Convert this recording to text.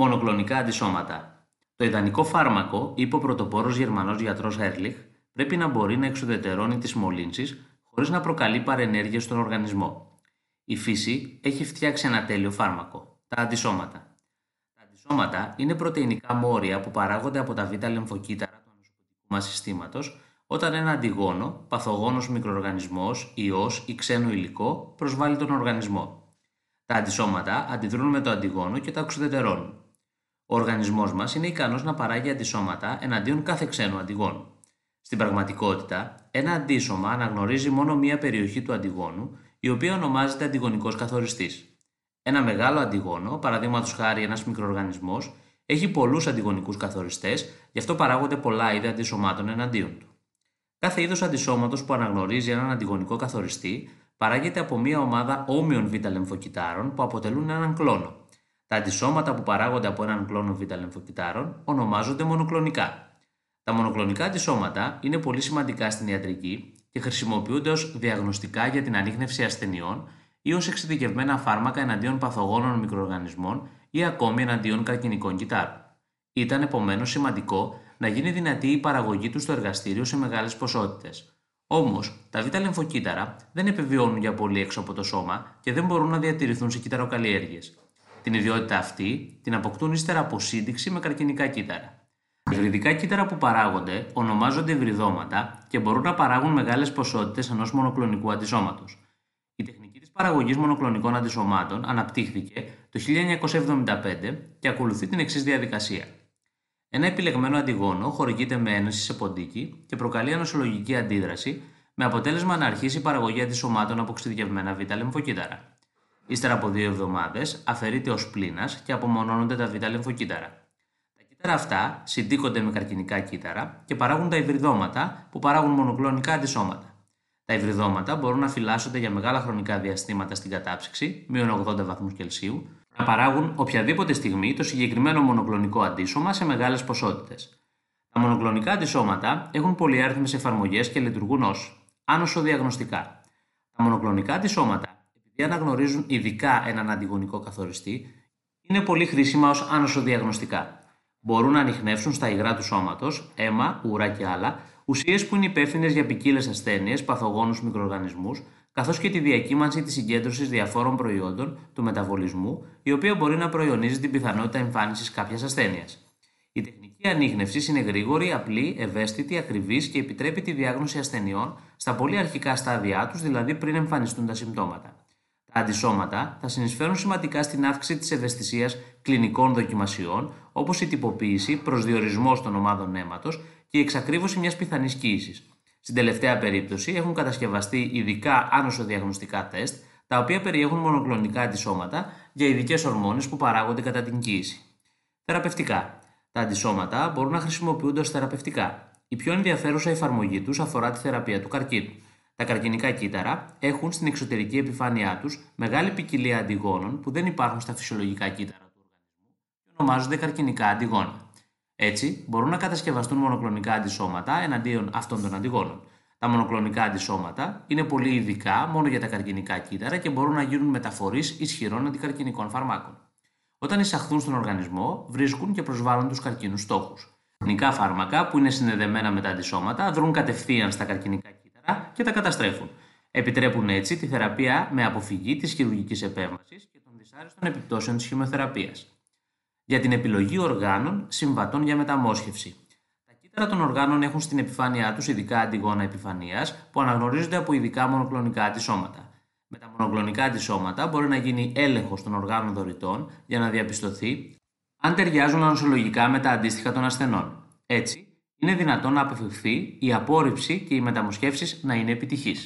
Μονοκλονικά αντισώματα. Το ιδανικό φάρμακο, είπε ο πρωτοπόρος Γερμανός γιατρός Έρλιχ, πρέπει να μπορεί να εξουδετερώνει τις μολύνσεις χωρίς να προκαλεί παρενέργεια στον οργανισμό. Η φύση έχει φτιάξει ένα τέλειο φάρμακο, τα αντισώματα. Τα αντισώματα είναι πρωτεϊνικά μόρια που παράγονται από τα β' λεμφοκύτταρα του ανοσοποιητικού μας συστήματος όταν ένα αντιγόνο, παθογόνος μικροοργανισμός, ιός ή ξένο υλικό προσβάλλει τον οργανισμό. Τα αντισώματα αντιδρούν με το αντιγόνο και τα οξυδετερώνουν. Ο οργανισμός μας είναι ικανός να παράγει αντισώματα εναντίον κάθε ξένου αντιγόνου. Στην πραγματικότητα, ένα αντίσωμα αναγνωρίζει μόνο μία περιοχή του αντιγόνου, η οποία ονομάζεται αντιγονικός καθοριστής. Ένα μεγάλο αντιγόνο, παραδείγματος χάρη ένας μικροοργανισμός, έχει πολλούς αντιγονικούς καθοριστές, γι' αυτό παράγονται πολλά είδη αντισωμάτων εναντίον του. Κάθε είδος αντισώματος που αναγνωρίζει έναν αντιγονικό καθοριστή παράγεται από μια ομάδα όμοιων β' λεμφοκυτάρων που αποτελούν έναν κλόνο. Τα αντισώματα που παράγονται από έναν κλόνο β' λεμφοκυτάρων ονομάζονται μονοκλονικά. Τα μονοκλονικά αντισώματα είναι πολύ σημαντικά στην ιατρική και χρησιμοποιούνται ως διαγνωστικά για την ανείχνευση ασθενειών ή ως εξειδικευμένα φάρμακα εναντίον παθογόνων μικροοργανισμών ή ακόμη εναντίον καρκινικών κυτάρων. Ήταν επομένως σημαντικό να γίνει δυνατή η παραγωγή τους στο εργαστήριο σε μεγάλες ποσότητες. Όμως, τα β' λεμφοκύτταρα δεν επιβιώνουν για πολύ έξω από το σώμα και δεν μπορούν να διατηρηθούν σε κύτταροκαλλιέργειε. Την ιδιότητα αυτή την αποκτούν ύστερα από σύνδεξη με καρκινικά κύτταρα. Τα υβριδικά κύτταρα που παράγονται ονομάζονται υβριδώματα και μπορούν να παράγουν μεγάλες ποσότητες ενός μονοκλονικού αντισώματος. Η τεχνική της παραγωγής μονοκλονικών αντισωμάτων αναπτύχθηκε το 1975 και ακολουθεί την εξής διαδικασία. Ένα επιλεγμένο αντιγόνο χορηγείται με ένωση σε ποντίκι και προκαλεί ανοσολογική αντίδραση με αποτέλεσμα να αρχίσει η παραγωγή αντισωμάτων από εξειδικευμένα β' λεμφοκύτταρα. Ύστερα από δύο εβδομάδες αφαιρείται ω πλήνα και απομονώνονται τα β' λεμφοκύτταρα. Τα κύτταρα αυτά συντύκονται με καρκινικά κύτταρα και παράγουν τα υβριδώματα που παράγουν μονοκλονικά αντισώματα. Τα υβριδώματα μπορούν να φυλάσσονται για μεγάλα χρονικά διαστήματα στην κατάψυξη, μείον 80 βαθμούς Κελσίου, να παράγουν οποιαδήποτε στιγμή το συγκεκριμένο μονοκλονικό αντίσωμα σε μεγάλες ποσότητες. Τα μονοκλονικά αντισώματα έχουν πολυάριθμες εφαρμογές και λειτουργούν ως άνοσο διαγνωστικά. Τα μονοκλονικά αντισώματα, επειδή αναγνωρίζουν ειδικά έναν αντιγονικό καθοριστή, είναι πολύ χρήσιμα ως άνοσο διαγνωστικά. Μπορούν να ανοιχνεύσουν στα υγρά του σώματος, αίμα, ουρά και άλλα, ουσίες που είναι υπεύθυνες για ποικίλες ασθένειες, παθογόνους μικροοργανισμούς, καθώς και τη διακύμανση της συγκέντρωσης διαφόρων προϊόντων του μεταβολισμού, η οποία μπορεί να προϊονίζει την πιθανότητα εμφάνισης κάποιας ασθένειας. Η τεχνική ανείχνευση είναι γρήγορη, απλή, ευαίσθητη, ακριβής και επιτρέπει τη διάγνωση ασθενειών στα πολύ αρχικά στάδια τους, δηλαδή πριν εμφανιστούν τα συμπτώματα. Τα αντισώματα θα συνεισφέρουν σημαντικά στην αύξηση της ευαισθησίας κλινικών δοκιμασιών, όπως η τυποποίηση, προσδιορισμός των ομάδων αίματο και η εξακρίβωση μιας πιθανής κοίησης. Στην τελευταία περίπτωση έχουν κατασκευαστεί ειδικά άνοσο-διαγνωστικά τεστ, τα οποία περιέχουν μονοκλονικά αντισώματα για ειδικές ορμόνες που παράγονται κατά την κοίηση. Θεραπευτικά. Τα αντισώματα μπορούν να χρησιμοποιούνται ως θεραπευτικά. Η πιο ενδιαφέρουσα εφαρμογή τους αφορά τη θεραπεία του καρκίνου. Τα καρκινικά κύτταρα έχουν στην εξωτερική επιφάνειά τους μεγάλη ποικιλία αντιγόνων που δεν υπάρχουν στα φυσιολογικά κύτταρα του οργανισμού και ονομάζονται καρκινικά αντιγόνα. Έτσι, μπορούν να κατασκευαστούν μονοκλονικά αντισώματα εναντίον αυτών των αντιγόνων. Τα μονοκλονικά αντισώματα είναι πολύ ειδικά μόνο για τα καρκινικά κύτταρα και μπορούν να γίνουν μεταφορείς ισχυρών αντικαρκινικών φαρμάκων. Όταν εισαχθούν στον οργανισμό, βρίσκουν και προσβάλλουν τους καρκίνους στόχους. Καρκινικά φάρμακα που είναι συνδεδεμένα με τα αντισώματα δρούν κατευθείαν στα καρκινικά κύτταρα και τα καταστρέφουν. Επιτρέπουν έτσι τη θεραπεία με αποφυγή της χειρουργικής επέμβασης και των δυσάρεστων επιπτώσεων της χημειοθεραπείας για την επιλογή οργάνων συμβατών για μεταμόσχευση. Τα κύτταρα των οργάνων έχουν στην επιφάνειά τους ειδικά αντιγόνα επιφανείας που αναγνωρίζονται από ειδικά μονοκλονικά αντισώματα. Με τα μονοκλονικά αντισώματα μπορεί να γίνει έλεγχος των οργάνων δωρητών για να διαπιστωθεί αν ταιριάζουν ανοσολογικά με τα αντίστοιχα των ασθενών. Έτσι, είναι δυνατόν να αποφευχθεί η απόρριψη και οι μεταμοσχεύσεις να είναι επιτυχείς.